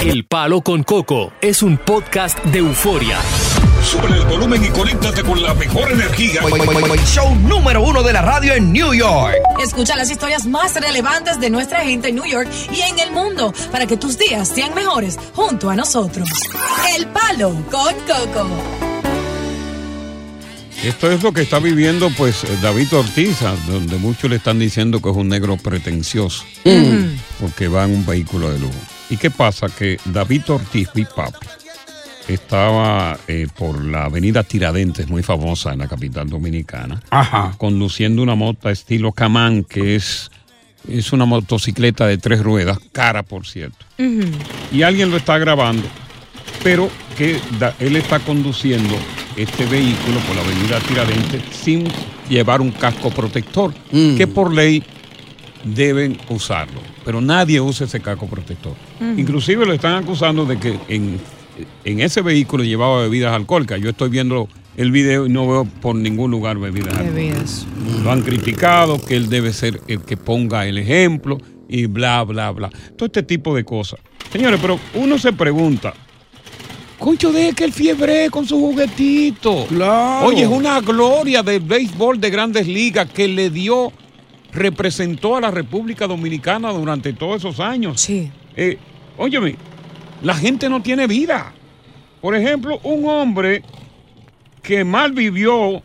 El Palo con Coco es un podcast de euforia. Sube el volumen y conéctate con la mejor energía. Show número uno de la radio en New York. Escucha las historias más relevantes de nuestra gente en New York y en el mundo para que tus días sean mejores junto a nosotros. El Palo con Coco. Esto es lo que está viviendo pues David Ortiz, donde muchos le están diciendo que es un negro pretencioso, porque va en un vehículo de lujo. ¿Y qué pasa? Que David Ortiz, Big Papi, estaba eh, por la avenida Tiradentes, muy famosa en la capital dominicana, conduciendo una moto estilo Camán, que es, es una motocicleta de tres ruedas, cara por cierto. Y alguien lo está grabando, pero que da- él está conduciendo este vehículo por la avenida Tiradentes sin llevar un casco protector, que por ley deben usarlo. Pero nadie usa ese casco protector. Ujú. Inclusive lo están acusando de que en, en ese vehículo llevaba bebidas alcohólicas. Yo estoy viendo el video y no veo por ningún lugar bebidas alcohólicas. Lo han criticado, que él debe ser el que ponga el ejemplo y bla, bla, bla. Todo este tipo de cosas. Señores, pero uno se pregunta, Concho, deje que el fiebre con su juguetito. Oye, es una gloria del béisbol de grandes ligas que le dio, representó a la República Dominicana durante todos esos años. Sí. óyeme, la gente no tiene vida. Por ejemplo, un hombre que mal vivió.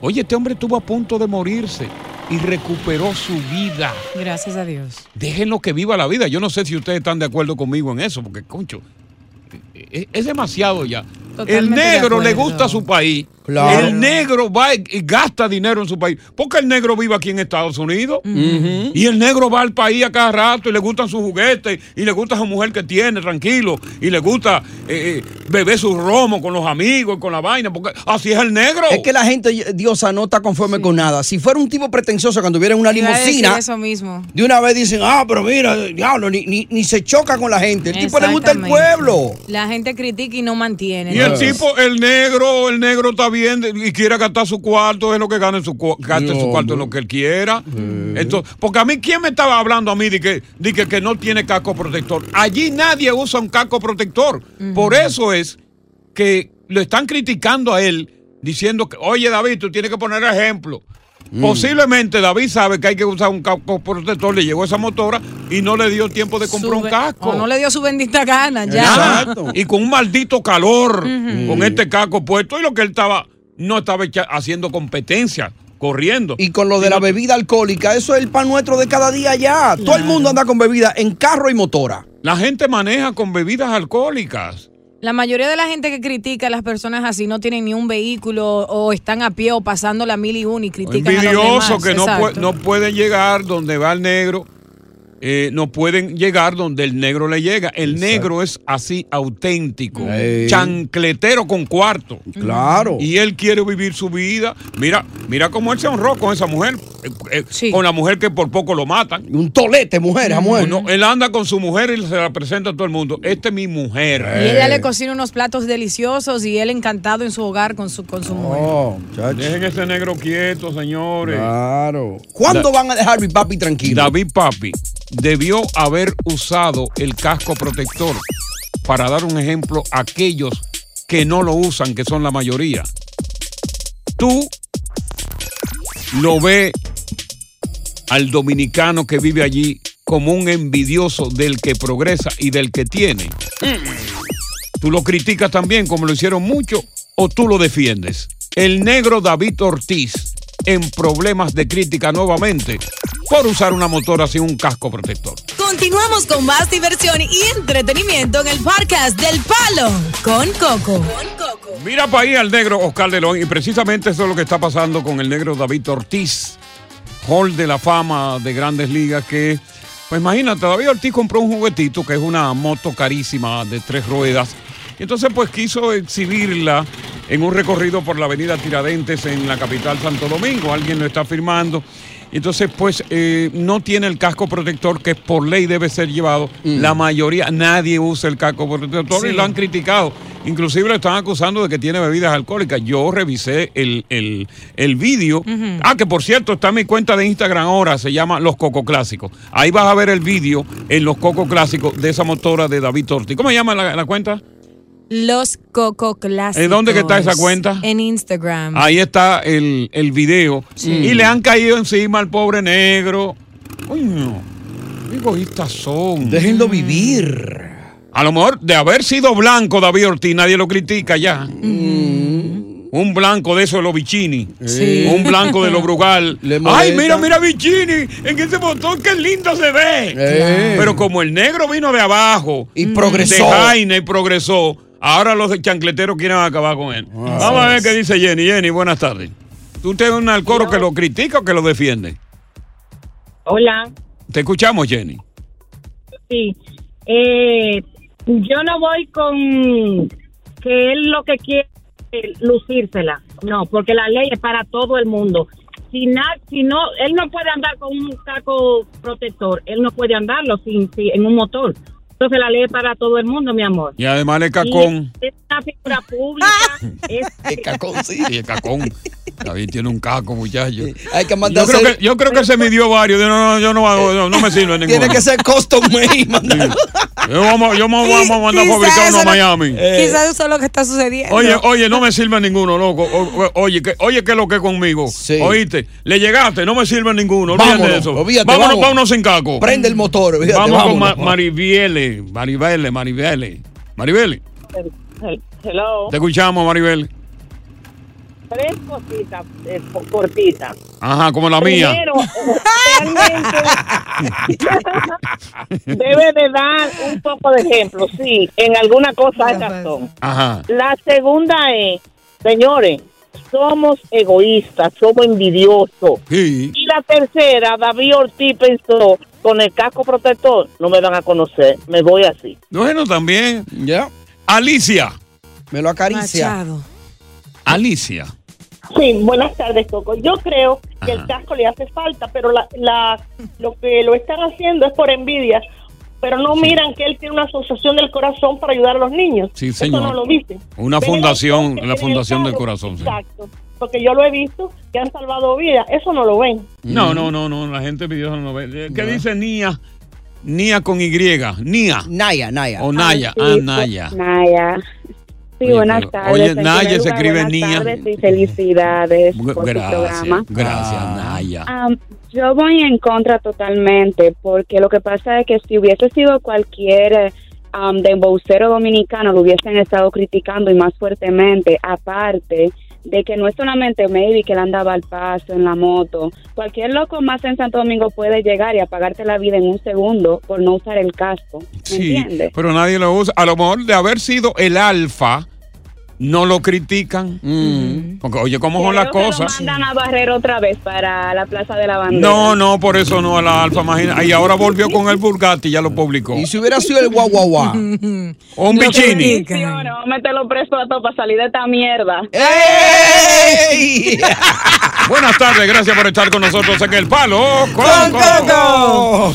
Oye, este hombre estuvo a punto de morirse y recuperó su vida. Gracias a Dios. Déjenlo que viva la vida. Yo no sé si ustedes están de acuerdo conmigo en eso, porque, concho, es, es demasiado ya. El Totalmente negro le gusta su país. Claro. El negro va y y gasta dinero en su país. Porque el negro vive aquí en Estados Unidos. Y el negro va al país a cada rato y le gustan sus juguetes y le gusta esa mujer que tiene, tranquilo. Y le gusta eh, eh, beber su romo con los amigos, con la vaina. Porque así es el negro. Es que la gente, Diosa, no está conforme con nada. Si fuera un tipo pretencioso cuando hubiera una limusina, Eso mismo. de una vez dicen, ah, pero mira, diablo, ni, ni, ni se choca con la gente. El tipo le gusta el pueblo. La gente critica y no mantiene. Y el tipo, el negro, el negro está bien y quiere gastar su cuarto, es lo que gane su gaste su cuarto en lo que él quiera. Entonces, porque a mí, ¿quién me estaba hablando a mí de que, de que, que no tiene casco protector? Allí nadie usa un casco protector. Por eso es que lo están criticando a él, diciendo que, oye David, tú tienes que poner ejemplo. Posiblemente David sabe que hay que usar un casco protector, le llegó esa motora y no le dio tiempo de comprar un casco. O no le dio su bendita gana, ya. Exacto. Y con un maldito calor, con este casco puesto, y lo que él estaba, no estaba haciendo competencia, corriendo. Y con lo de la bebida alcohólica, eso es el pan nuestro de cada día ya. Todo el mundo anda con bebida en carro y motora. La gente maneja con bebidas alcohólicas. La mayoría de la gente que critica a las personas así no tienen ni un vehículo o están a pie o pasando la mil y una y critican a los demás. que no, Exacto. puede, no puede llegar donde va el negro eh, no pueden llegar donde el negro le llega. El negro es así auténtico, Ey. chancletero con cuarto. Claro. Y él quiere vivir su vida. Mira, mira cómo él se honró con esa mujer, eh, eh, con la mujer que por poco lo matan. Un tolete, mujer, esa mujer. No, él anda con su mujer y se la presenta a todo el mundo. Esta es mi mujer. Y ella le cocina unos platos deliciosos y él encantado en su hogar con su, con su Oh, mujer. Dejen ese negro quieto, señores. Claro. ¿Cuándo van a dejar mi papi tranquilo? David Papi debió haber usado el casco protector para dar un ejemplo a aquellos que no lo usan, que son la mayoría. Tú lo ves al dominicano que vive allí como un envidioso del que progresa y del que tiene. Tú lo criticas también como lo hicieron muchos o tú lo defiendes. El negro David Ortiz en problemas de crítica nuevamente por usar una motora sin un casco protector. Continuamos con más diversión y entretenimiento en el podcast del Palo con Coco. Mira para ahí al negro Oscar de León y precisamente eso es lo que está pasando con el negro David Ortiz, Hall de la fama de grandes ligas que, pues imagínate, David Ortiz compró un juguetito que es una moto carísima de tres ruedas y entonces pues quiso exhibirla en un recorrido por la avenida Tiradentes en la capital Santo Domingo, alguien lo está firmando. Y Entonces, pues eh, no tiene el casco protector que por ley debe ser llevado. La mayoría, nadie usa el casco protector y Sí. lo han criticado. Inclusive le están acusando de que tiene bebidas alcohólicas. Yo revisé el, el, el vídeo. Ah, que por cierto, está en mi cuenta de Instagram ahora, se llama Los Coco Clásicos. Ahí vas a ver el vídeo en Los Coco Clásicos de esa motora de David Ortiz. ¿Cómo se llama la, la cuenta? Los Coco Clásicos. ¿En dónde que está esa cuenta? En Instagram. Ahí está el, el video. Y le han caído encima al pobre negro. Coño, qué egoístas son. Déjenlo vivir. A lo mejor de haber sido blanco David Ortiz, nadie lo critica ya. Un blanco de esos de los Vicini. Sí. Un blanco de los Brugal. Ay, mira, mira Vicini. En ese botón qué lindo se ve. Eh. Pero como el negro vino de abajo. Y progresó. De Jaina y progresó. Ahora los chancleteros quieren acabar con él. Ah, Vamos a ver qué dice Jenny. Jenny, buenas tardes. ¿Tú tienes un alcoro que lo critica o que lo defiende? Hola, Te escuchamos, Jenny. sí. Eh, yo no voy con que él lo que quiere es lucírsela. No, porque la ley es para todo el mundo. Si, na, si no, él no puede andar con un saco protector. Él no puede andarlo sin, sin- en un motor. Entonces la ley es para todo el mundo, mi amor. Y además le cacón. Y es una figura pública. es, El cacón, sí. Y el cacón. David tiene un caco, muchacho. Hay que Yo mandar creo que, yo creo que se midió varios. Yo no, no, yo no, hago- no, no me sirve ninguno. Tiene que ser custom made. Yo, vamos, yo me voy a mandar a fabricar uno a Miami. Quizás eso es lo que está sucediendo. Oye, oye, no me sirve ninguno, loco. O- Oye, que, oye, ¿qué es lo que es conmigo? Oíste, le llegaste, no me sirve ninguno. Olvídate Vámonos, de eso. vámonos, vamos. vámonos sin caco. Prende el motor. vamos con. Ma- Maribiele, Maribele, Maribele. Maribele, Hello. te escuchamos, Maribele. Tres cositas eh, co- cortitas. Ajá, como la mía. Primero, realmente debe de dar un poco de ejemplo, sí, en alguna cosa hay razón. Ajá. La segunda es, señores, somos egoístas, somos envidiosos. Sí. Y la tercera, David Ortiz pensó, con el casco protector, no me van a conocer, me voy así. Bueno, también. Ya. Alicia. Me lo acaricia. Alicia. Sí, buenas tardes, Coco. Yo creo que el casco le hace falta, pero la, la, lo que lo están haciendo es por envidia, pero no miran que él tiene una asociación del corazón para ayudar a los niños. Sí, Eso señor. no lo dicen. Una fundación, la fundación del corazón. sí. Exacto, porque yo lo he visto que han salvado vidas, eso no lo ven. No, no, no, no, la gente pidió no ve. ¿Qué dice Nia? Nia con Y. Nia. Naya, Naya. O Naya. sí, Ah, pues, Naya. Naya. Sí, buenas tardes. oye, En Naya se escribe buenas Nia. tardes y felicidades por su Gracias, programa. gracias, Naya. Am, yo voy en contra totalmente, porque lo que pasa es que si hubiese sido cualquier um, dembocero dominicano, lo hubiesen estado criticando y más fuertemente, aparte de que no es solamente maybe que él andaba al paso en la moto, cualquier loco más en Santo Domingo puede llegar y apagarte la vida en un segundo por no usar el casco, ¿me Sí, entiendes? pero nadie lo usa. A lo mejor de haber sido el alfa, no lo critican. Porque, oye, ¿cómo son las que cosas? Lo mandan a barrer otra vez para la Plaza de la Bandera. No, no, por eso no a la Alfa Magina. Y ahora volvió con el Bugatti, ya lo publicó. Y si hubiera sido el guau guau guau. O un Piccini. No, mételo preso a todo para salir de esta mierda. Buenas tardes, gracias por estar con nosotros en El Palo con Coco.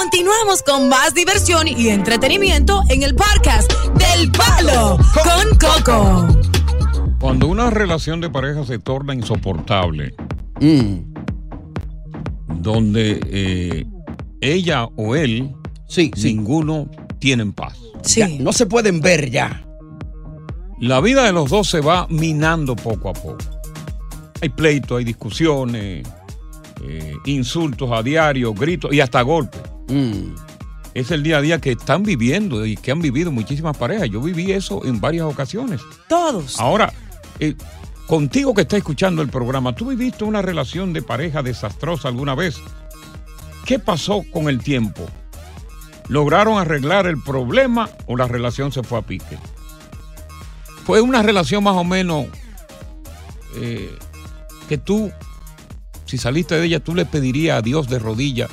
Continuamos con más diversión y entretenimiento en el podcast del Palo con Coco. Cuando una relación de pareja se torna insoportable, donde eh, ella o él, ninguno tienen paz. Ya, no se pueden ver ya. La vida de los dos se va minando poco a poco. Hay pleitos, hay discusiones, eh, insultos a diario, gritos y hasta golpes. Es el día a día que están viviendo y que han vivido muchísimas parejas. Yo viví eso en varias ocasiones. Todos. Ahora, eh, contigo que está escuchando el programa, ¿tú viviste una relación de pareja desastrosa alguna vez? ¿Qué pasó con el tiempo? ¿Lograron arreglar el problema o la relación se fue a pique? Fue una relación más o menos eh, que tú, si saliste de ella, tú le pedirías a Dios de rodillas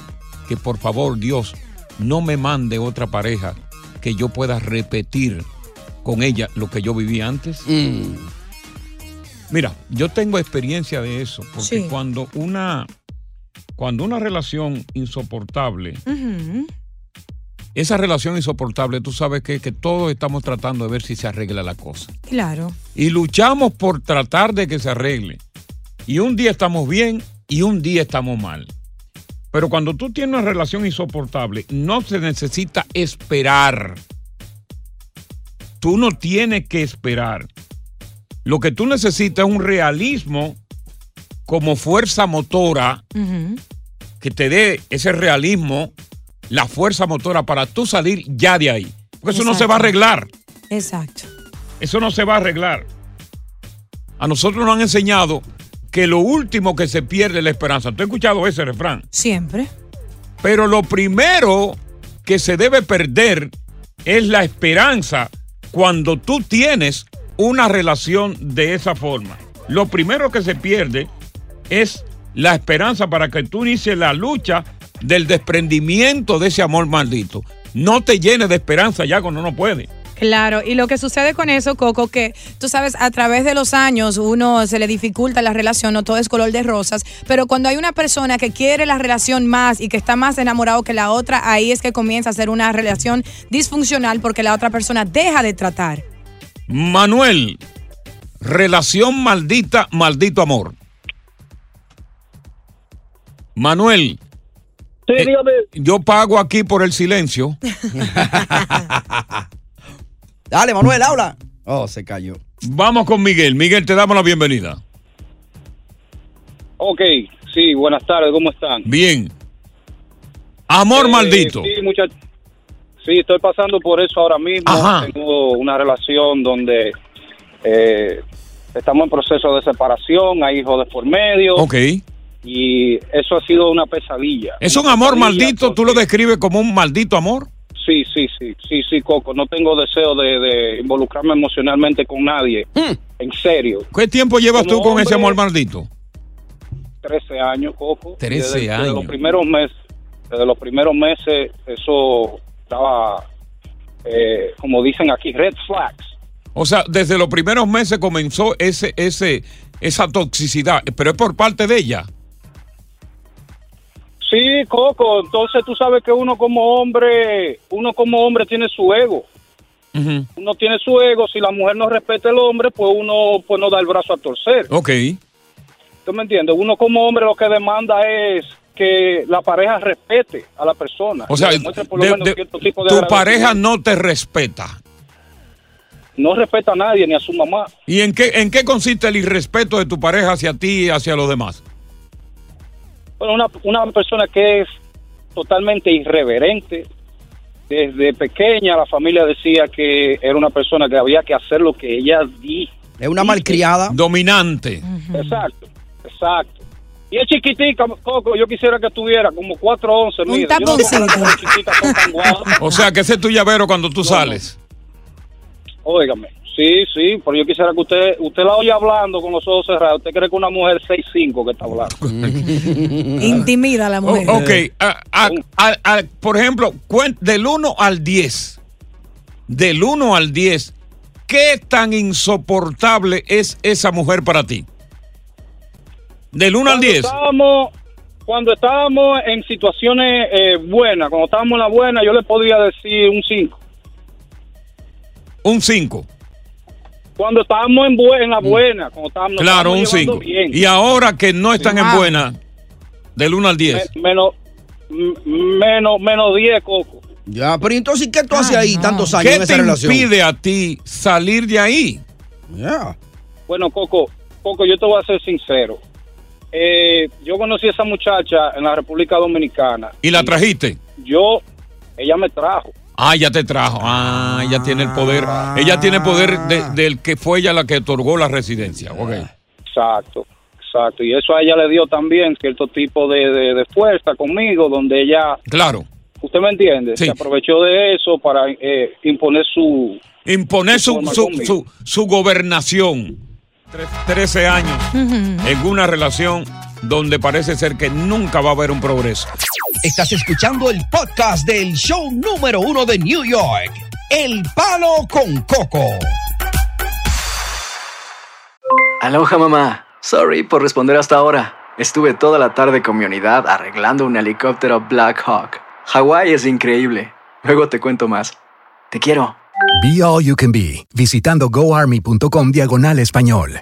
que por favor Dios no me mande otra pareja que yo pueda repetir con ella lo que yo viví antes. Mira, yo tengo experiencia de eso, porque Sí. cuando una cuando una relación insoportable, esa relación insoportable, tú sabes que, que todos estamos tratando de ver si se arregla la cosa. Claro. Y luchamos por tratar de que se arregle. Y un día estamos bien y un día estamos mal. Pero cuando tú tienes una relación insoportable, no se necesita esperar. Tú no tienes que esperar. Lo que tú necesitas es un realismo como fuerza motora que te dé ese realismo, la fuerza motora para tú salir ya de ahí. Porque eso no se va a arreglar. Exacto. Eso no se va a arreglar. A nosotros nos han enseñado que lo último que se pierde es la esperanza. ¿Tú has escuchado ese refrán? Siempre. Pero lo primero que se debe perder es la esperanza cuando tú tienes una relación de esa forma. Lo primero que se pierde es la esperanza para que tú inicies la lucha del desprendimiento de ese amor maldito. No te llenes de esperanza ya cuando no puede. Claro, y lo que sucede con eso, Coco, que tú sabes, a través de los años uno se le dificulta la relación, no todo es color de rosas, pero cuando hay una persona que quiere la relación más y que está más enamorado que la otra, ahí es que comienza a ser una relación disfuncional porque la otra persona deja de tratar. Manuel, relación maldita, maldito amor. Manuel. eh, yo pago aquí por el silencio. Dale, Manuel, habla. Oh, se cayó. Vamos con Miguel. Miguel, te damos la bienvenida. Ok, sí, buenas tardes, ¿cómo están? Bien. Amor Eh, maldito. Sí, muchach- sí, estoy pasando por eso ahora mismo. Ajá. Tengo una relación donde eh, estamos en proceso de separación, hay hijos de por medio. Ok. Y eso ha sido una pesadilla. ¿Es un amor maldito? ¿Tú lo describes como un maldito amor? Sí, sí, sí, sí, sí, Coco. No tengo deseo de, de involucrarme emocionalmente con nadie. En serio. ¿Qué tiempo llevas Como tú con ese amor maldito? 13 años, Coco. 13 Desde- Desde años. los primeros meses, desde los primeros meses, eso estaba, eh, como dicen aquí, red flags. O sea, desde los primeros meses comenzó ese, ese, esa toxicidad, pero es por parte de ella. Sí, Coco. Entonces tú sabes que uno como hombre, uno como hombre tiene su ego. Uno tiene su ego. Si la mujer no respeta al hombre, pues uno pues no da el brazo a torcer. Ok. ¿Tú me entiendes? Uno como hombre lo que demanda es que la pareja respete a la persona. O sea, Le demuestre por lo de- menos de- cierto tipo de tu pareja no te respeta. no respeta a nadie ni a su mamá. ¿Y en qué, en qué consiste el irrespeto de tu pareja hacia ti y hacia los demás? Bueno, una, una persona que es totalmente irreverente. Desde pequeña la familia decía que era una persona que había que hacer lo que ella dijo. Es una malcriada. Dominante. Exacto, exacto. Y es chiquitica, Coco, yo quisiera que tuviera como 411 Un. Yo no tan guapas. O sea, que ese es tu llavero cuando tú sales. Óigame, Sí, sí, pero yo quisiera que usted, usted la oye hablando con los ojos cerrados. ¿Usted cree que una mujer 6'5 que está hablando? Intimida a la mujer. Oh, ok, a- a- a- a- por ejemplo, del 1 al 10, del 1 al 10, ¿qué tan insoportable es esa mujer para ti? Del 1 al Cuando 10. Estábamos, cuando estábamos en situaciones eh, buenas, cuando estábamos en la buena, yo le podría decir un 5. Un 5. Cuando estábamos en, bue- en la buena, cuando estábamos Mm. Claro, un estábamos llevando 5. bien. Y ahora que no están en Wow. buena, del 1 al 10. Me- menos, menos, menos 10, Coco. Ya, pero entonces, ¿qué tú haces ahí tantos años ¿Qué en esa te relación? impide a ti salir de ahí? Bueno, Coco, Coco, yo te voy a ser sincero. Eh, yo conocí a esa muchacha en la República Dominicana. ¿Y la trajiste? Yo, ella me trajo. Ah, ya te trajo. Ah, ella tiene el poder. Ella tiene poder de- del que fue ella la que otorgó la residencia. Ok. Exacto, exacto. Y eso a ella le dio también cierto tipo de, de- de fuerza conmigo, donde ella, Claro. usted me entiende, Sí. se aprovechó de eso para eh, imponer su... Imponer su, su, su, su gobernación. Tre- 13 años en una relación donde parece ser que nunca va a haber un progreso. Estás escuchando el podcast del show número uno de New York, El Palo con Coco. Aloha mamá. Sorry por responder hasta ahora. Estuve toda la tarde con mi unidad arreglando un helicóptero Black Hawk. Hawái es increíble. Luego te cuento más. Te quiero. Be All You Can Be, visitando goarmy.com diagonal español.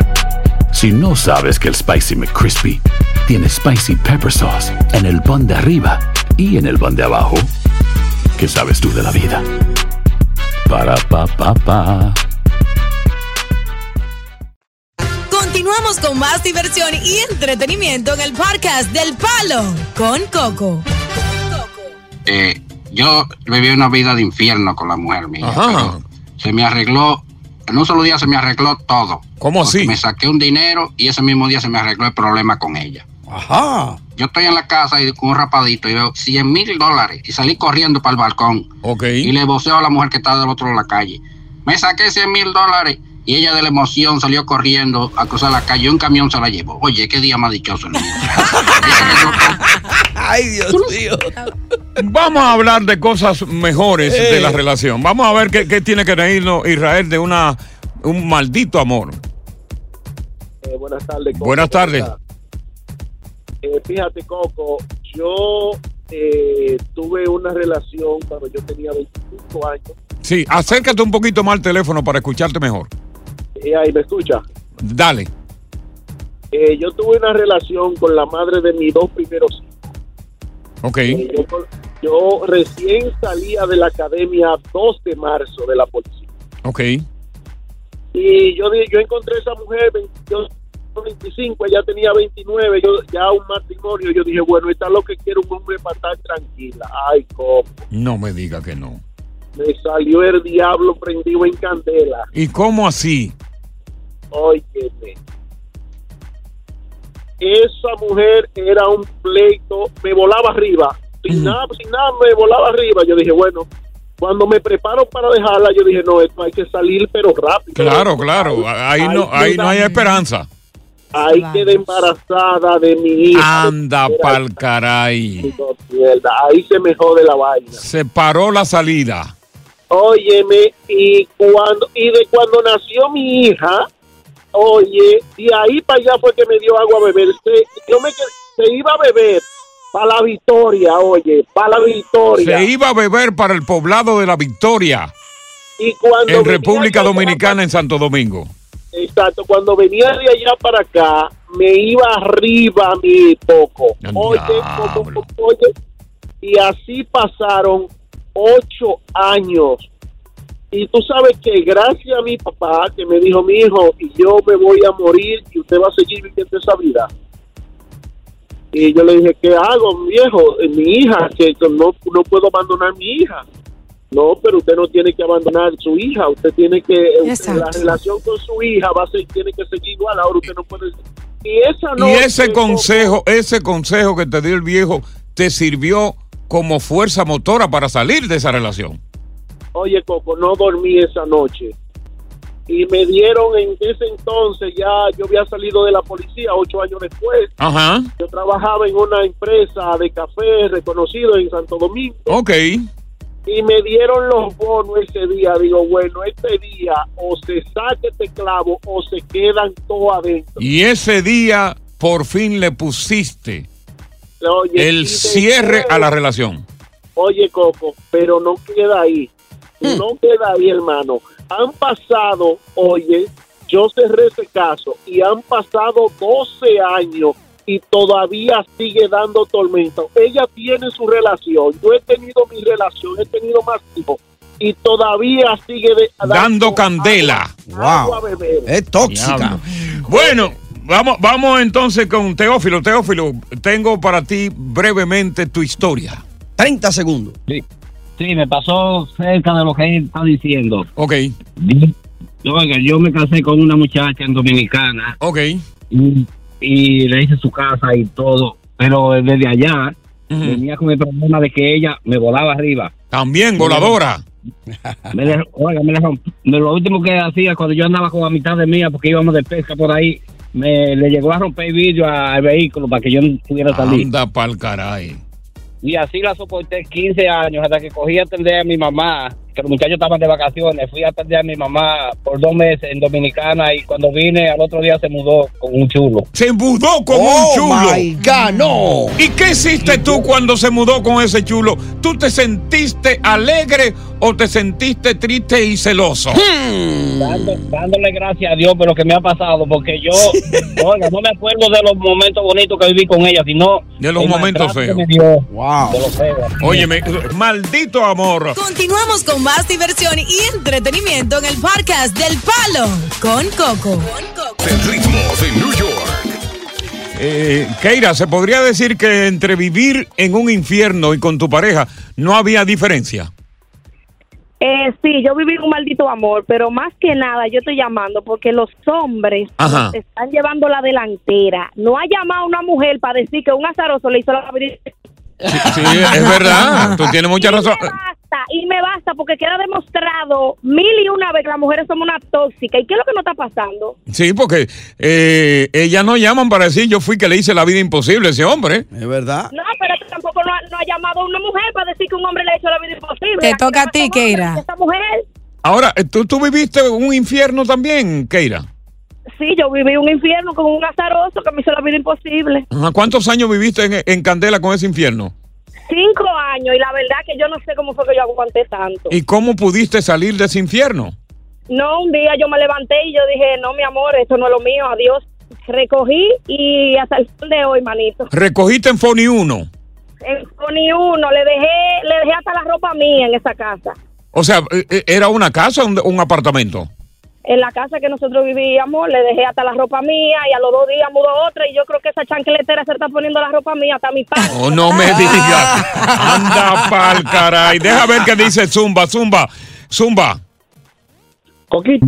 Si no sabes que el Spicy McCrispy tiene Spicy Pepper Sauce en el pan de arriba y en el pan de abajo, ¿qué sabes tú de la vida? Para, pa, pa, pa. Continuamos con más diversión y entretenimiento en el podcast del Palo con Coco. Eh, yo viví una vida de infierno con la mujer mía. Ajá. pero Se me arregló, en un solo día se me arregló todo. ¿Cómo así? Me saqué un dinero y ese mismo día se me arregló el problema con ella. Ajá. Yo estoy en la casa y con un rapadito y veo 100 mil dólares y salí corriendo para el balcón. Ok. Y le voceo a la mujer que está del otro lado de la calle. Me saqué 100 mil dólares y ella de la emoción salió corriendo a cruzar la calle y un camión se la llevó. Oye, qué día más dichoso el. Ay, Dios mío. Vamos a hablar de cosas mejores Eh. de la relación. Vamos a ver qué, qué tiene que reírnos Israel de una un maldito amor. Eh, buenas tardes. Coco. Buenas tardes. Eh, fíjate, Coco, yo eh, tuve una relación cuando yo tenía 25 años. Sí, acércate un poquito más al teléfono para escucharte mejor. Eh, ahí me escucha. Dale. Eh, yo tuve una relación con la madre de mis dos primeros hijos. Ok. Eh, yo, yo recién salía de la academia 2 de marzo de la policía. Ok. Y yo, yo encontré a esa mujer, 20 yo 25, ella tenía 29, yo ya un matrimonio. Yo dije, bueno, esta es lo que quiero un hombre para estar tranquila. Ay, cómo. No me diga que no. Me salió el diablo prendido en candela. ¿Y cómo así? Óyeme. Esa mujer era un pleito, me volaba arriba. Sin nada, sin nada, me volaba arriba. Yo dije, bueno, cuando me preparo para dejarla, yo dije, no, esto hay que salir, pero rápido. Claro, claro. Ahí no, ahí no hay esperanza. Ahí quedé embarazada de mi hija. Anda pa'l caray. No, mierda, Ahí se me jode la vaina. Se paró la salida. Óyeme, y cuando y de cuando nació mi hija, oye, y ahí para allá fue que me dio agua a beber. Se, yo me se iba a beber para la victoria, oye, para la victoria. Se iba a beber para el poblado de la Victoria y cuando en República Dominicana, en Santo Domingo. exacto, cuando venía de allá para acá, me iba arriba mi poco. Oye, oye, y así pasaron ocho años Y tú sabes que gracias a mi papá que me dijo, mi hijo, y yo me voy a morir y usted va a seguir viviendo esa vida. Y yo le dije, ¿qué hago, viejo? Eh, Mi hija, que no, no puedo abandonar mi hija. No, pero usted no tiene que abandonar su hija. Usted tiene que, usted- la relación con su hija va a ser, tiene que seguir igual. Ahora usted no puede. Y esa Y noche, ese consejo, ese consejo que te dio el viejo, te sirvió como fuerza motora para salir de esa relación. Oye, Coco, no dormí esa noche. Y me dieron en ese entonces, ya yo había salido de la policía ocho años después. Ajá. Yo trabajaba en una empresa de café reconocido en Santo Domingo. Ok. Y me dieron los bonos ese día. Digo, bueno, este día o se saque este clavo o se quedan todos adentro. Y ese día por fin le pusiste Oye, el cierre a la relación. Oye, Coco, pero no queda ahí. Hmm. No queda ahí, hermano. Han pasado, oye, yo cerré ese caso y han pasado 12 años y todavía sigue dando tormento. Ella tiene su relación. Yo he tenido mi relación, he tenido más hijos y todavía sigue de- Dando candela. agua beber. Es Diablo. Bueno, vamos, vamos entonces con Teófilo. Teófilo, tengo para ti brevemente tu historia. 30 segundos. Sí, sí, me pasó cerca de lo que él está diciendo. Ok. Oiga, yo me casé con una muchacha en Dominicana. Ok. Y, y le hice su casa y todo. Pero desde allá venía con el problema de que ella me volaba arriba. También voladora. Me le- oiga, me le romp- me- lo último que hacía cuando yo andaba con la mitad de mía, porque íbamos de pesca por ahí, me le llegó a romper el vidrio al vehículo para que yo no pudiera salir. Anda pa'l caray. Y así la soporté 15 años hasta que cogí a atender a mi mamá, que los muchachos estaban de vacaciones. Fui a atender a mi mamá por dos meses en Dominicana y cuando vine al otro día se mudó con un chulo. Se mudó con Oh, un chulo. my God, no. ¿Y qué hiciste tú cuando se mudó con ese chulo? ¿Tú te sentiste alegre o te sentiste triste y celoso? Dando- dándole gracias a Dios por lo que me ha pasado, porque yo, oiga, no me acuerdo de los momentos bonitos que viví con ella, sino De los momentos feos. me dio, de los feos. Óyeme, maldito amor. Continuamos con más diversión y entretenimiento en el podcast del Palo con Coco. El ritmo de New York. Eh, Keira, ¿se podría decir que entre vivir en un infierno y con tu pareja no había diferencia? Eh, sí, yo viví un maldito amor, pero más que nada yo estoy llamando porque los hombres Ajá. están llevando la delantera. No ha llamado una mujer para decir que un azaroso le hizo la vida. Sí, es verdad. Tú tienes mucha razón. Basta, y me basta porque queda demostrado mil y una vez que las mujeres somos una tóxica. ¿Y qué es lo que nos está pasando? Sí, porque eh, ellas no llaman para decir yo fui que le hice la vida imposible a ese hombre. Es verdad. No, pero tampoco no ha, no ha llamado a una mujer para decir que un hombre le ha hecho la vida imposible. Te Aquí toca a ti, Keira. Esta mujer, Ahora, eh, ¿tú, tú viviste un infierno también, Keira? sí, yo viví un infierno con un azaroso que me hizo la vida imposible. ¿Cuántos años viviste en, en Candela con ese infierno? Años y la verdad que yo no sé cómo fue que yo aguanté tanto. ¿Y cómo pudiste salir de ese infierno? No, un día yo me levanté y yo dije, no, mi amor, esto no es lo mío, adiós. Recogí y hasta el sol de hoy, manito. Recogiste en Foni 1. En ni uno, le dejé, le dejé hasta la ropa mía en esa casa. O sea, eh, eh, ¿era una casa o un, un apartamento? En la casa que nosotros vivíamos, le dejé hasta la ropa mía y a los dos días mudó otra y yo creo que esa chancletera se está poniendo la ropa mía hasta mi padre. Oh, no me digas. Anda pa'l caray. Deja ver qué dice Zumba, Zumba, Zumba. Coquito.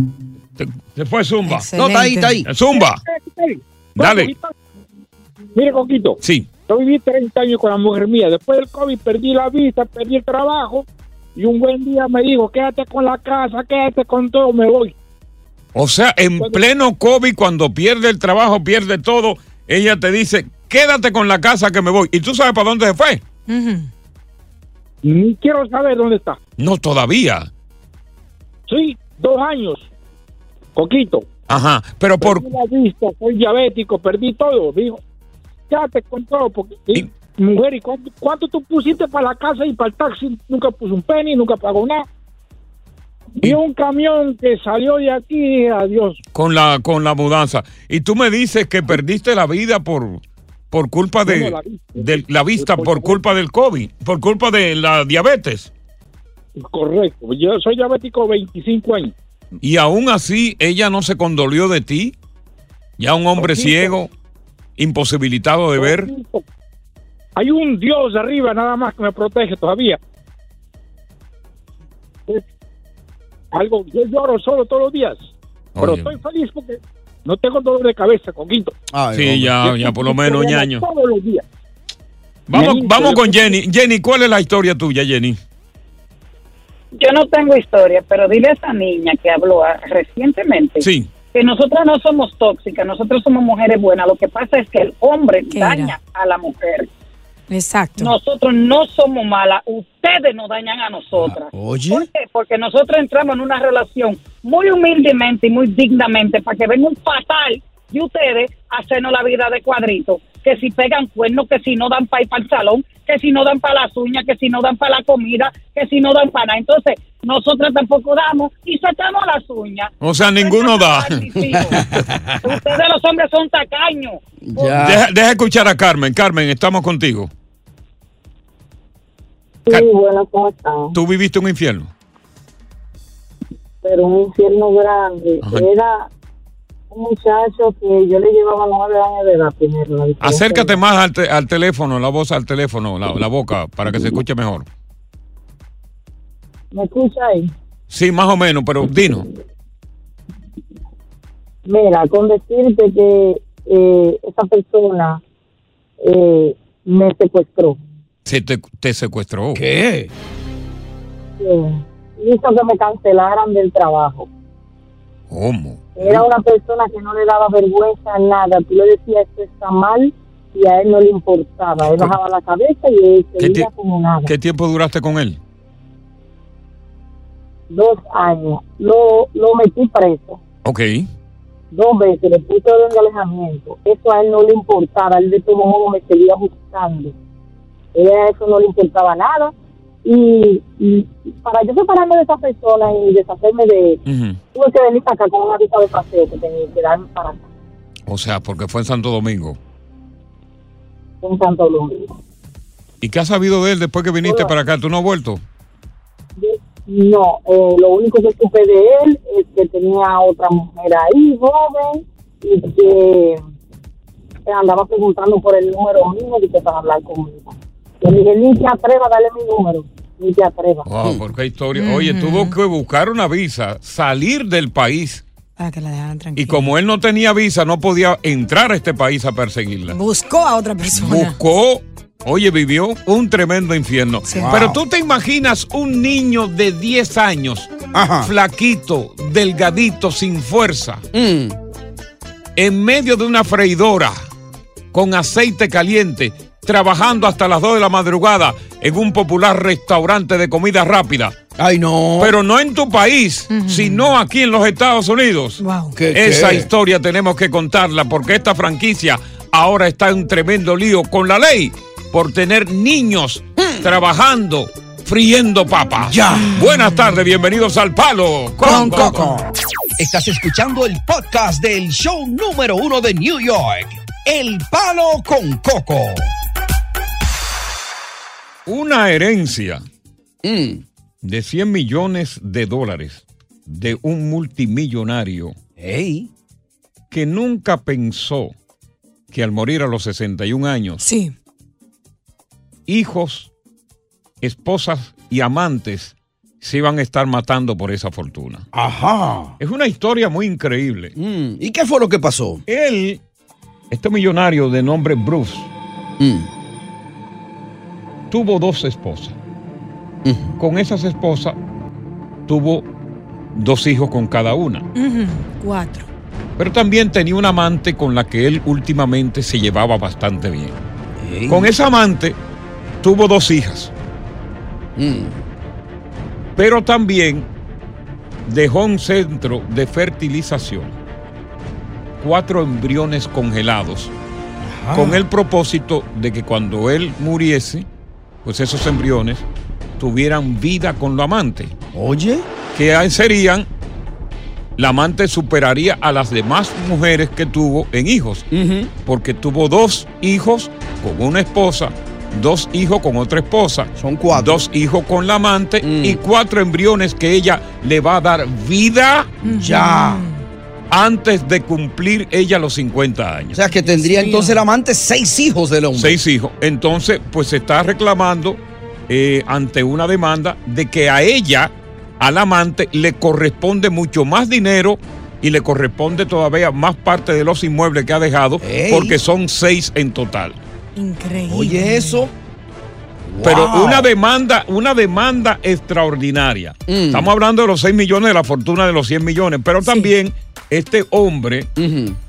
Se fue Zumba. No, está ahí, está ahí. Zumba. Dale. Mire, Coquito. Sí. Yo viví 30 años con la mujer mía. Después del COVID perdí la vista, perdí el trabajo. Y un buen día me dijo, quédate con la casa, quédate con todo, me voy. O sea, en pleno COVID, cuando pierde el trabajo, pierde todo, ella te dice, quédate con la casa que me voy. ¿Y tú sabes para dónde se fue? Ni quiero saber dónde está. No, todavía. Sí, dos años. Coquito. Ajá, pero por... La vista, soy diabético, perdí todo. Dijo, quédate con todo. Porque, y, mujer, ¿y cuánto, cuánto tú pusiste para la casa y para el taxi? Nunca puso un penny, nunca pagó nada. Vi un camión que salió de aquí, adiós. con la con la mudanza. Y tú me dices que perdiste la vida por por culpa de, la vista. de la vista, por culpa del COVID, por culpa de la diabetes. Correcto. Yo soy diabético 25 años. Y aún así, ella no se condolió de ti. Ya un hombre Poquito. ciego, imposibilitado de ver. Hay un Dios arriba nada más que me protege todavía. Algo, yo lloro solo todos los días. Pero Oye. estoy feliz porque no tengo dolor de cabeza, Coquito. sí, ya, ya por lo menos, ñaño. Todos los días. Vamos, vamos con Jenny. Jenny, ¿cuál es la historia tuya, Jenny? Yo no tengo historia, pero dile a esa niña que habló ah, recientemente Sí. que nosotras no somos tóxicas, nosotros somos mujeres buenas. Lo que pasa es que el hombre daña a la mujer. Exacto. Nosotros no somos malas, ustedes nos dañan a nosotras. Oye. ¿Por qué? Porque nosotros entramos en una relación muy humildemente y muy dignamente para que venga un fatal de ustedes a hacernos la vida de cuadrito. Que si pegan cuernos, que si no dan para ir para el salón, que si no dan para las uñas, que si no dan para la comida, que si no dan para nada. Entonces, nosotras tampoco damos y sacamos las uñas. O sea, ninguno da. Ustedes los hombres son tacaños. Deja, deja escuchar a Carmen. Carmen, estamos contigo. Sí, bueno, ¿cómo están? ¿Tú viviste un infierno? Pero un infierno grande. Ajá. Era un muchacho que yo le llevaba nueve años de edad primero. la Acércate más al, te- al teléfono, la voz al teléfono, la, la boca, para que se escuche mejor. ¿Me escucha ahí? Sí, más o menos, pero dinos. Mira, con decirte que eh, esa persona eh, me secuestró. Se te, te secuestró. ¿Qué? Eh, hizo que me cancelaran del trabajo. ¿Cómo? Era una persona que no le daba vergüenza nada. Tú le decías esto está mal y a él no le importaba. Él bajaba la cabeza y él ¿Qué, seguía como nada. qué tiempo duraste con él? Dos años. Lo, lo metí preso. Ok. Dos veces le puse orden de alejamiento. Eso a él no le importaba. Él de todo modo me seguía buscando. Él a eso no le importaba nada. Y, y para yo separarme de esa persona y deshacerme de él, Ujú. tuve que venir para acá con una visa de paseo que tenía que darme para acá, O sea, porque fue en Santo Domingo. en Santo Domingo. ¿Y qué has sabido de él después que viniste para acá? ¿Tú no has vuelto? No, eh, lo único que supe de él es que tenía otra mujer ahí, joven, y que andaba preguntando por el número mío y que para hablar conmigo. Yo le dije, ni te atreva a darle mi número, ni te atreva. Wow, ¿por qué historia? Oye, tuvo que buscar una visa, salir del país. Para que la dejaran tranquila. Y como él no tenía visa, no podía entrar a este país a perseguirla. Buscó a otra persona. Buscó, oye, vivió un tremendo infierno. Wow. Pero tú te imaginas un niño de 10 años, flaquito, delgadito, sin fuerza, en medio de una freidora, con aceite caliente, trabajando hasta las 2 de la madrugada en un popular restaurante de comida rápida. Ay, no. Pero no en tu país, sino aquí en los Estados Unidos. ¿Qué, Esa qué? historia tenemos que contarla porque esta franquicia ahora está en un tremendo lío con la ley por tener niños trabajando, friendo papas. Ya. Buenas tardes, bienvenidos al Palo con, Coco. Estás escuchando el podcast del show número uno de New York, El Palo con Coco. Una herencia de 100 millones de dólares de un multimillonario que nunca pensó que al morir a los 61 años, hijos, esposas y amantes se iban a estar matando por esa fortuna. Ajá. Es una historia muy increíble. ¿Y qué fue lo que pasó? Él, este millonario de nombre Bruce, tuvo dos esposas. Con esas esposas tuvo dos hijos con cada una. Cuatro. Pero también tenía una amante con la que él últimamente se llevaba bastante bien. Con esa amante tuvo dos hijas. Pero también dejó un centro de fertilización, cuatro embriones congelados, con el propósito de que cuando él muriese, pues esos embriones tuvieran vida con la amante. Oye. Que serían, la amante superaría a las demás mujeres que tuvo en hijos, porque tuvo dos hijos con una esposa dos hijos con otra esposa. Son cuatro. Dos hijos con la amante y cuatro embriones que ella le va a dar vida Ya. Antes de cumplir ella los 50 años. O sea que tendría entonces el amante seis hijos del hombre. Seis hijos. Entonces, pues se está reclamando eh, ante una demanda de que a ella, al amante, le corresponde mucho más dinero y le corresponde todavía más parte de los inmuebles que ha dejado, Ey. porque son seis en total. Increíble. Oye, eso. Pero Wow. una demanda, una demanda extraordinaria. Estamos hablando de los 6 millones de la fortuna de los 100 millones, pero también este hombre,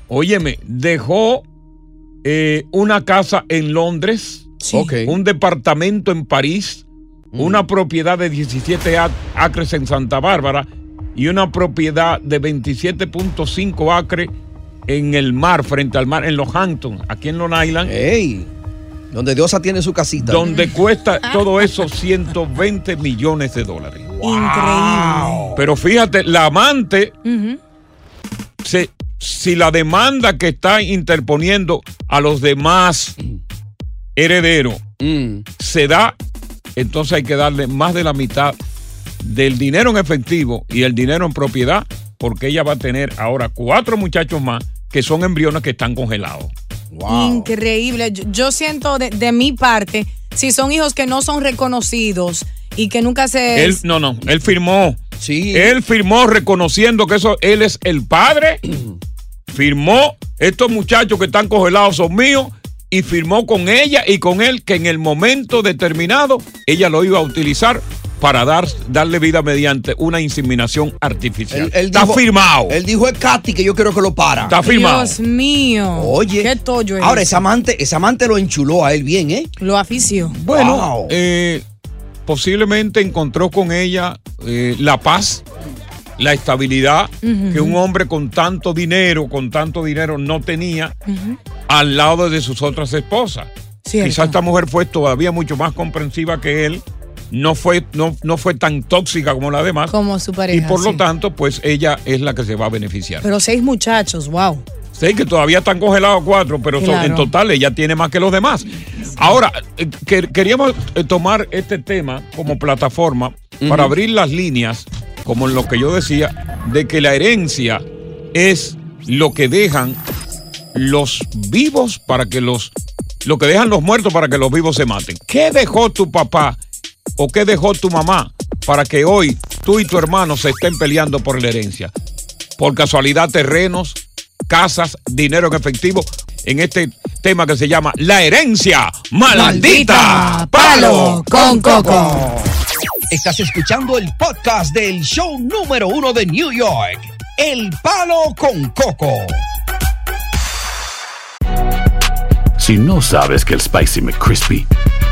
óyeme, dejó eh, una casa en Londres, un departamento en París, una propiedad de 17 ac- acres en Santa Bárbara y una propiedad de 27.5 acres en el mar, frente al mar, en los Hamptons, aquí en Long Island. Ey, donde Diosa tiene su casita. Donde cuesta todo eso 120 millones de dólares. Increíble. Pero fíjate, la amante, se- si la demanda que está interponiendo a los demás herederos Mm. se da, entonces hay que darle más de la mitad del dinero en efectivo y el dinero en propiedad, porque ella va a tener ahora cuatro muchachos más que son embriones que están congelados. Increíble. Yo, yo siento de, de mi parte, si son hijos que no son reconocidos y que nunca se... Él, no, no, él firmó. Sí. Él firmó reconociendo que eso, él es el padre. firmó, estos muchachos que están congelados son míos. Y firmó con ella y con él que en el momento determinado ella lo iba a utilizar para dar, darle vida mediante una inseminación artificial. Él- él Está dijo- firmado. Él dijo es Katy que yo quiero que lo para. Está firmado. Dios mío. Oye. Qué tollo es Ahora, ese amante, ese amante lo enchuló a él bien, ¿eh? Lo afició. Bueno, Wow. eh, posiblemente encontró con ella eh, la paz, la estabilidad que un hombre con tanto dinero, con tanto dinero no tenía al lado de sus otras esposas. Cierto. Quizás esta mujer fue todavía mucho más comprensiva que él, no fue, no, no fue tan tóxica como la demás. Como su Y pareja. por lo sí. tanto, pues ella es la que se va a beneficiar. Pero seis muchachos, wow. Sé que todavía están congelados cuatro, pero son- en total ella tiene más que los demás. Ahora, eh, que- queríamos eh, tomar este tema como plataforma para abrir las líneas, como en lo que yo decía, de que la herencia es lo que dejan los vivos para que los lo que dejan los muertos para que los vivos se maten. ¿Qué dejó tu papá o qué dejó tu mamá para que hoy tú y tu hermano se estén peleando por la herencia? Por casualidad terrenos, casas, dinero en efectivo en este tema que se llama La herencia maldita. Palo con coco. Estás escuchando el podcast del show número uno de New York, El Palo con Coco. Si no sabes que el Spicy McCrispy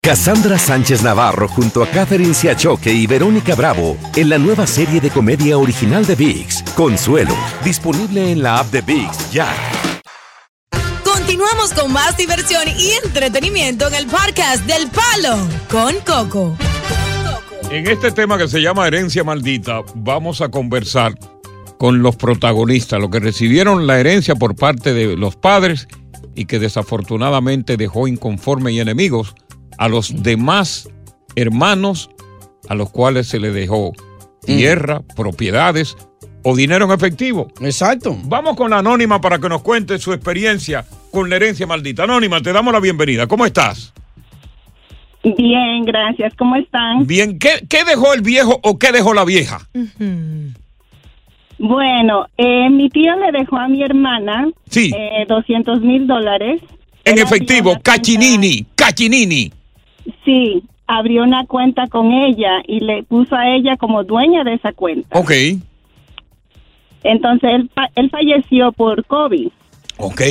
Cassandra Sánchez Navarro junto a Catherine Siachoque y Verónica Bravo en la nueva serie de comedia original de VIX, Consuelo, disponible en la app de VIX ya. Continuamos con más diversión y entretenimiento en el podcast del Palo con Coco. En este tema que se llama herencia maldita, vamos a conversar con los protagonistas, los que recibieron la herencia por parte de los padres y que desafortunadamente dejó inconformes y enemigos a los demás hermanos a los cuales se le dejó tierra, propiedades o dinero en efectivo. Exacto. Vamos con la anónima para que nos cuente su experiencia con la herencia maldita. Anónima, te damos la bienvenida. ¿Cómo estás? Bien, gracias. ¿Cómo están? Bien, ¿qué, qué dejó el viejo o qué dejó la vieja? Bueno, eh, mi tío le dejó a mi hermana Sí. eh, 200 mil dólares. En efectivo, Cachinini, Cachinini. Sí, abrió una cuenta con ella y le puso a ella como dueña de esa cuenta. Ok. Entonces él, él falleció por COVID. Ok.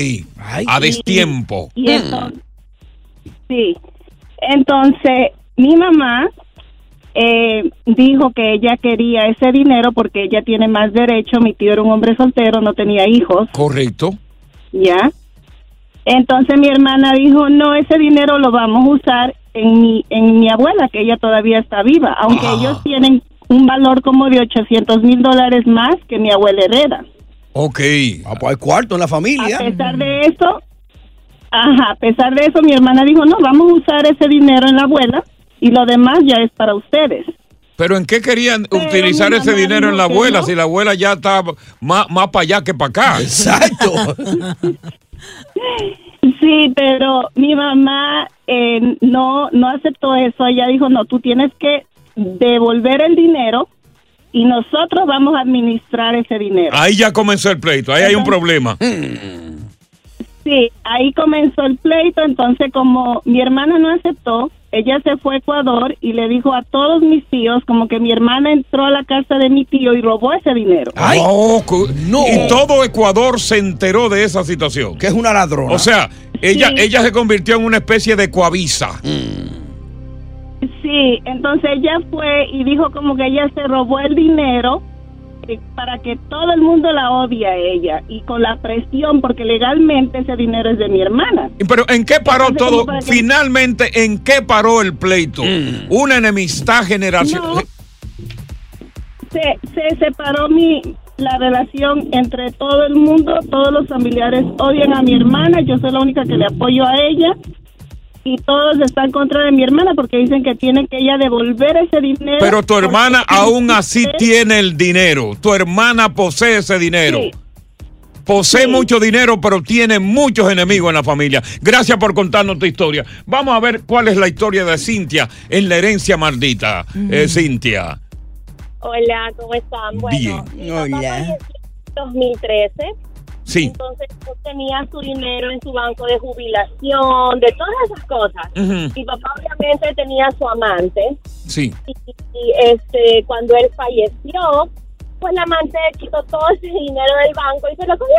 a destiempo. Y entonces, sí. Entonces, mi mamá eh, dijo que ella quería ese dinero porque ella tiene más derecho. Mi tío era un hombre soltero, no tenía hijos, Correcto. ¿ya? Entonces mi hermana dijo, no, ese dinero lo vamos a usar en mi, en mi abuela, que ella todavía está viva, aunque Ah. ellos tienen un valor como de 800 mil dólares más que mi abuela hereda. Ok. Ah, pues hay cuarto en la familia. A pesar de eso, ajá, a pesar de eso, mi hermana dijo, no, vamos a usar ese dinero en la abuela y lo demás ya es para ustedes. Pero ¿en qué querían utilizar ese dinero en la abuela no. si la abuela ya está más, más para allá que para acá? Exacto. Sí, pero mi mamá eh, no, no aceptó eso. Ella dijo, no, tú tienes que devolver el dinero y nosotros vamos a administrar ese dinero. Ahí ya comenzó el pleito, ahí hay un problema. Sí, ahí comenzó el pleito, entonces como mi hermana no aceptó, ella se fue a Ecuador y le dijo a todos mis tíos como que mi hermana entró a la casa de mi tío y robó ese dinero. Oh, cu- Y todo Ecuador se enteró de esa situación. Que es una ladrona. O sea, ella, Sí. ella se convirtió en una especie de coavisa. Sí, entonces ella fue y dijo como que ella se robó el dinero para que todo el mundo la odie a ella y con la presión porque legalmente ese dinero es de mi hermana. Pero ¿en qué paró Entonces, todo? que- Finalmente, ¿en qué paró el pleito? Una enemistad generacional. No. Se, se separó mi la relación entre todo el mundo, todos los familiares odian a mi hermana, yo soy la única que le apoyo a ella y todos están en contra de mi hermana porque dicen que tiene que ella devolver ese dinero. Pero tu hermana aún así tiene el dinero. Tu hermana posee ese dinero. Sí. Posee mucho dinero, pero tiene muchos enemigos en la familia. Gracias por contarnos tu historia. Vamos a ver cuál es la historia de Cintia en la herencia maldita. Eh, Cintia. Hola, ¿cómo están? Bueno, Bien. mi papá falleció en 2013. Sí. Entonces yo tenía su dinero en su banco de jubilación, de todas esas cosas. Ujú. Mi papá obviamente tenía su amante Sí. y, y, este cuando él falleció, pues la amante quitó todo ese dinero del banco y se lo cogió.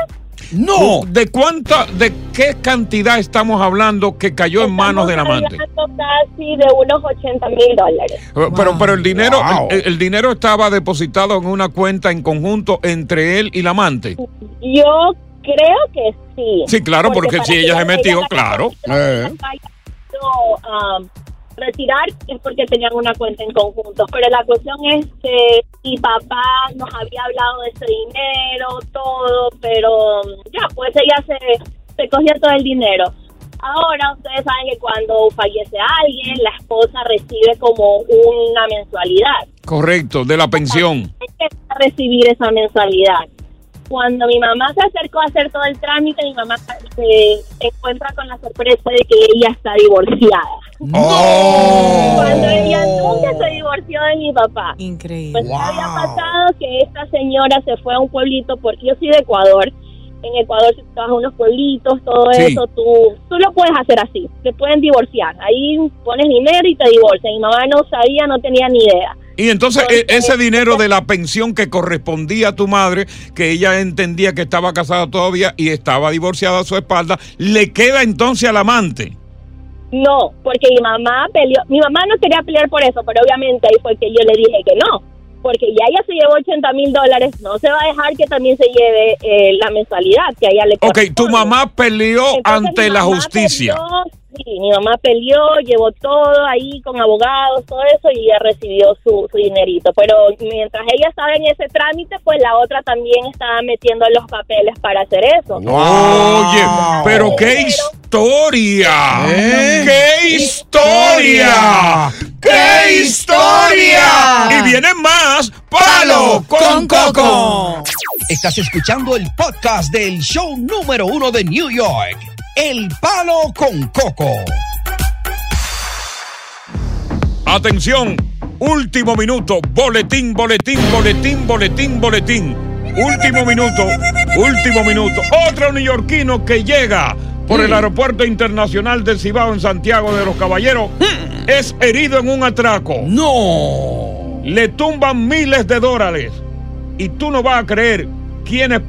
No. ¿De cuánta, de qué cantidad estamos hablando que cayó en manos del amante? Hablando casi de unos 80 mil dólares. Eh, Pero, pero el dinero, Wow. el, el dinero estaba depositado en una cuenta en conjunto entre él y la amante. Yo creo que sí. Sí, claro, porque si ella se metió, la- claro. Eh. no, um, retirar es porque tenían una cuenta en conjunto. Pero la cuestión es que mi papá nos había hablado de ese dinero, todo, pero um, ya, pues ella se, se cogió todo el dinero. Ahora ustedes saben que cuando fallece alguien, la esposa recibe como una mensualidad. Correcto, de la pensión. Hay que recibir esa mensualidad. Cuando mi mamá se acercó a hacer todo el trámite, mi mamá se encuentra con la sorpresa de que ella está divorciada. Cuando ella nunca se divorció de mi papá. Increíble. Pues ¿qué había pasado que esta señora se fue a un pueblito, porque yo soy de Ecuador. En Ecuador, si tú vas a unos pueblitos, todo Sí. eso, tú, tú lo puedes hacer así. Te pueden divorciar. Ahí pones dinero y te divorcian. Mi mamá no sabía, no tenía ni idea. Y entonces e- ese dinero de la pensión que correspondía a tu madre, que ella entendía que estaba casada todavía y estaba divorciada a su espalda, le queda entonces al amante. No, porque mi mamá peleó, mi mamá no quería pelear por eso, pero obviamente ahí fue que yo le dije que no, porque ya ella se llevó 80 mil dólares, no se va a dejar que también se lleve eh, la mensualidad que a ella le Ok, tu mamá peleó Entonces, ante la justicia. peleó, sí, mi mamá peleó, llevó todo ahí con abogados, todo eso, y ella recibió su, su dinerito. Pero mientras ella estaba en ese trámite, pues la otra también estaba metiendo los papeles para hacer eso. Oye, pero qué historia. ¡Qué historia! ¡Qué historia! Y viene más palo con coco. Estás escuchando el podcast del show número uno de New York, El Palo con Coco. Atención, último minuto, boletín, boletín, boletín, boletín, boletín. Último minuto, último minuto. Otro neoyorquino que llega por el aeropuerto internacional del Cibao en Santiago de los Caballeros es herido en un atraco. ¡No! Le tumban miles de dólares. Y tú no vas a creer quiénes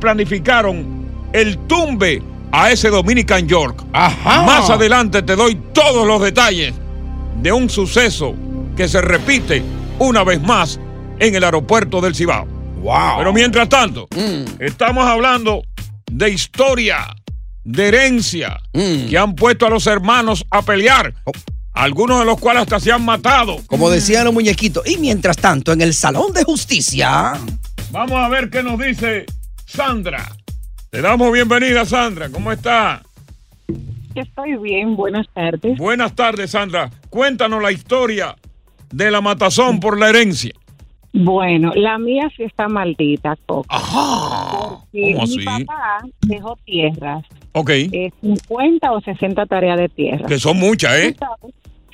planificaron el tumbe a ese Dominican York. Más adelante te doy todos los detalles de un suceso que se repite una vez más en el aeropuerto del Cibao. Wow. Pero mientras tanto, estamos hablando de historia, de herencia, que han puesto a los hermanos a pelear. Algunos de los cuales hasta se han matado. Como decían los muñequitos. Y mientras tanto, en el Salón de Justicia. Vamos a ver qué nos dice Sandra. Te damos bienvenida, Sandra. ¿Cómo está? Estoy bien, buenas tardes. Buenas tardes, Sandra. Cuéntanos la historia de la matazón por la herencia. Bueno, la mía sí está maldita, Coco. Ajá. Porque ¿Cómo mi así? papá dejó tierras, Ok. eh, 50 o 60 tareas de tierra. Que son muchas, ¿eh?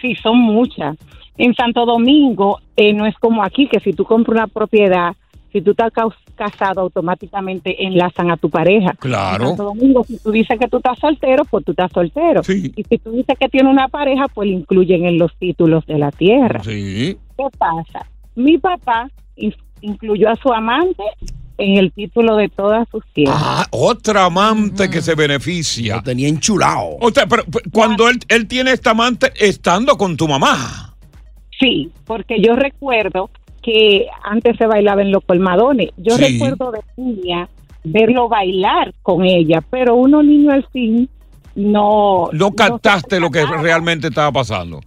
Sí, son muchas. En Santo Domingo eh, no es como aquí, que si tú compras una propiedad, si tú estás caus- casado, automáticamente enlazan a tu pareja. Claro. Santo Domingo, si tú dices que tú estás soltero, pues tú estás soltero. Y si tú dices que tienes una pareja, pues le incluyen en los títulos de la tierra. Sí. ¿Qué pasa? Mi papá in- incluyó a su amante en el título de todas sus tierras. Ah, otra amante que se beneficia. Lo tenía enchulado. O sea, pero pero cuando él, él tiene esta amante estando con tu mamá. Sí, porque yo recuerdo que antes se bailaba en los colmadones. Yo Sí. recuerdo de niña verlo bailar con ella, pero uno niño al fin no... No captaste lo que realmente estaba pasando.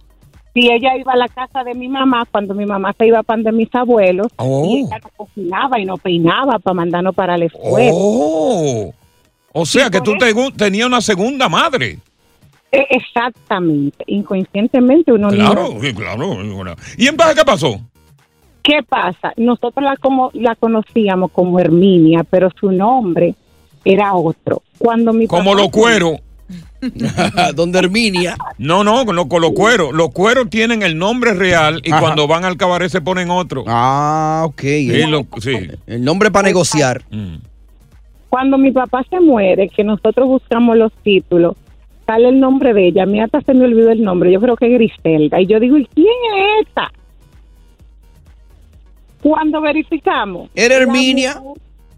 Si ella iba a la casa de mi mamá, cuando mi mamá se iba pan de mis abuelos, Oh. y ella no cocinaba y no peinaba para mandarnos para la escuela. Oh. O sea que tú te- tenías una segunda madre. Eh, Exactamente. Inconscientemente uno Claro, niño- sí, claro. ¿Y entonces qué pasó? ¿Qué pasa? Nosotros la, como, la conocíamos como Herminia, pero su nombre era otro. Cuando mi Como papá- los cueros. Donde Herminia. No, no, no, con los cueros. Los cueros tienen el nombre real y Ajá. cuando van al cabaret se ponen otro. Ah, ok. Sí, lo- sí. El nombre para negociar. Cuando mi papá se muere, que nosotros buscamos los títulos, sale el nombre de ella. A mí hasta se me olvidó el nombre. Yo creo que es Griselda. Y yo digo, ¿y quién es esta? Cuando verificamos. ¿Era Herminia?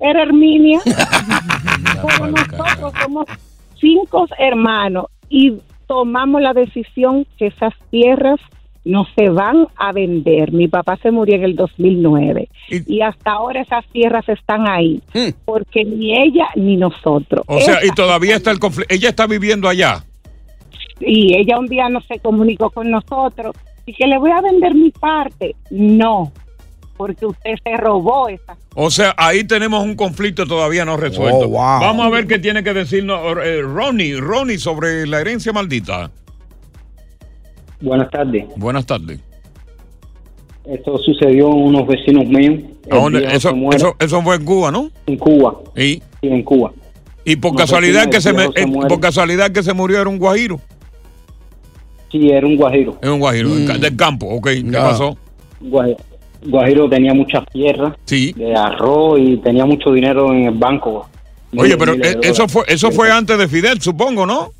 Era Herminia. Pero nosotros somos cinco hermanos y tomamos la decisión que esas tierras no se van a vender. Mi papá se murió en el 2009 y, hasta ahora esas tierras están ahí porque ni ella ni nosotros. O sea, y todavía está el conflicto. Ella está viviendo allá. y ella un día no se comunicó con nosotros y que le voy a vender mi parte. No, porque usted se robó esa. O sea, ahí tenemos un conflicto todavía no resuelto. Oh, wow. Vamos a ver qué tiene que decirnos eh, Ronnie, Ronnie sobre la herencia maldita. Buenas tardes. Buenas tardes. Esto sucedió en unos vecinos míos. Eso, fue en Cuba, ¿no? En Cuba. ¿Y? Sí, en Cuba. Y por Unos casualidad vecinos que se, del me- viejo se eh, por casualidad que se murió era un guajiro. Sí, era un guajiro. Es un guajiro del campo, ok. ¿Qué Ya. pasó? Guajiro, Guajiro tenía muchas tierras Sí. de arroz y tenía mucho dinero en el banco. Oye, pero eh, eso fue eso fue antes de Fidel, supongo, ¿no?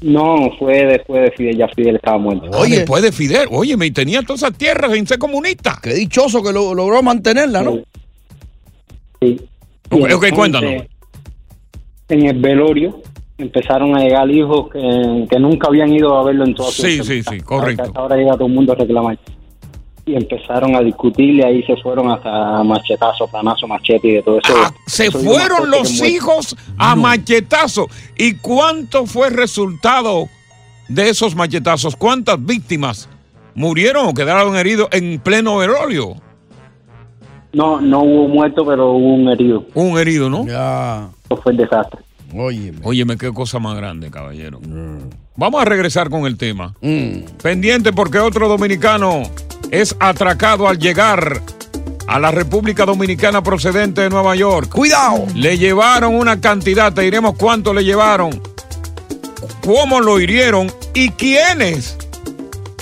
No, fue después de Fidel, ya Fidel estaba muerto. Oye, después de Fidel, oye, me tenía todas esas tierras sin ser comunista. Qué dichoso que lo- logró mantenerla, ¿no? Sí. Ok, Y ok, entonces, cuéntanos. En el velorio empezaron a llegar hijos que, que nunca habían ido a verlo en toda su Sí, vida. sí, sí, correcto. Hasta ahora llega todo el mundo a reclamar. Y empezaron a discutir y ahí se fueron hasta machetazo, planazo, machete y de todo eso. Ah, Se Eso fueron los hijos a machetazo. ¿Y cuánto fue el resultado de esos machetazos? ¿Cuántas víctimas murieron o quedaron heridos en pleno velorio? No, no hubo muerto, pero hubo un herido. Un herido, ¿no? Ya. Eso fue el desastre. Óyeme. Óyeme, qué cosa más grande, caballero. Vamos a regresar con el tema. Mm. Pendiente porque otro dominicano es atracado al llegar a la República Dominicana procedente de Nueva York. Cuidado. Le llevaron una cantidad, te diremos cuánto le llevaron, cómo lo hirieron y quiénes.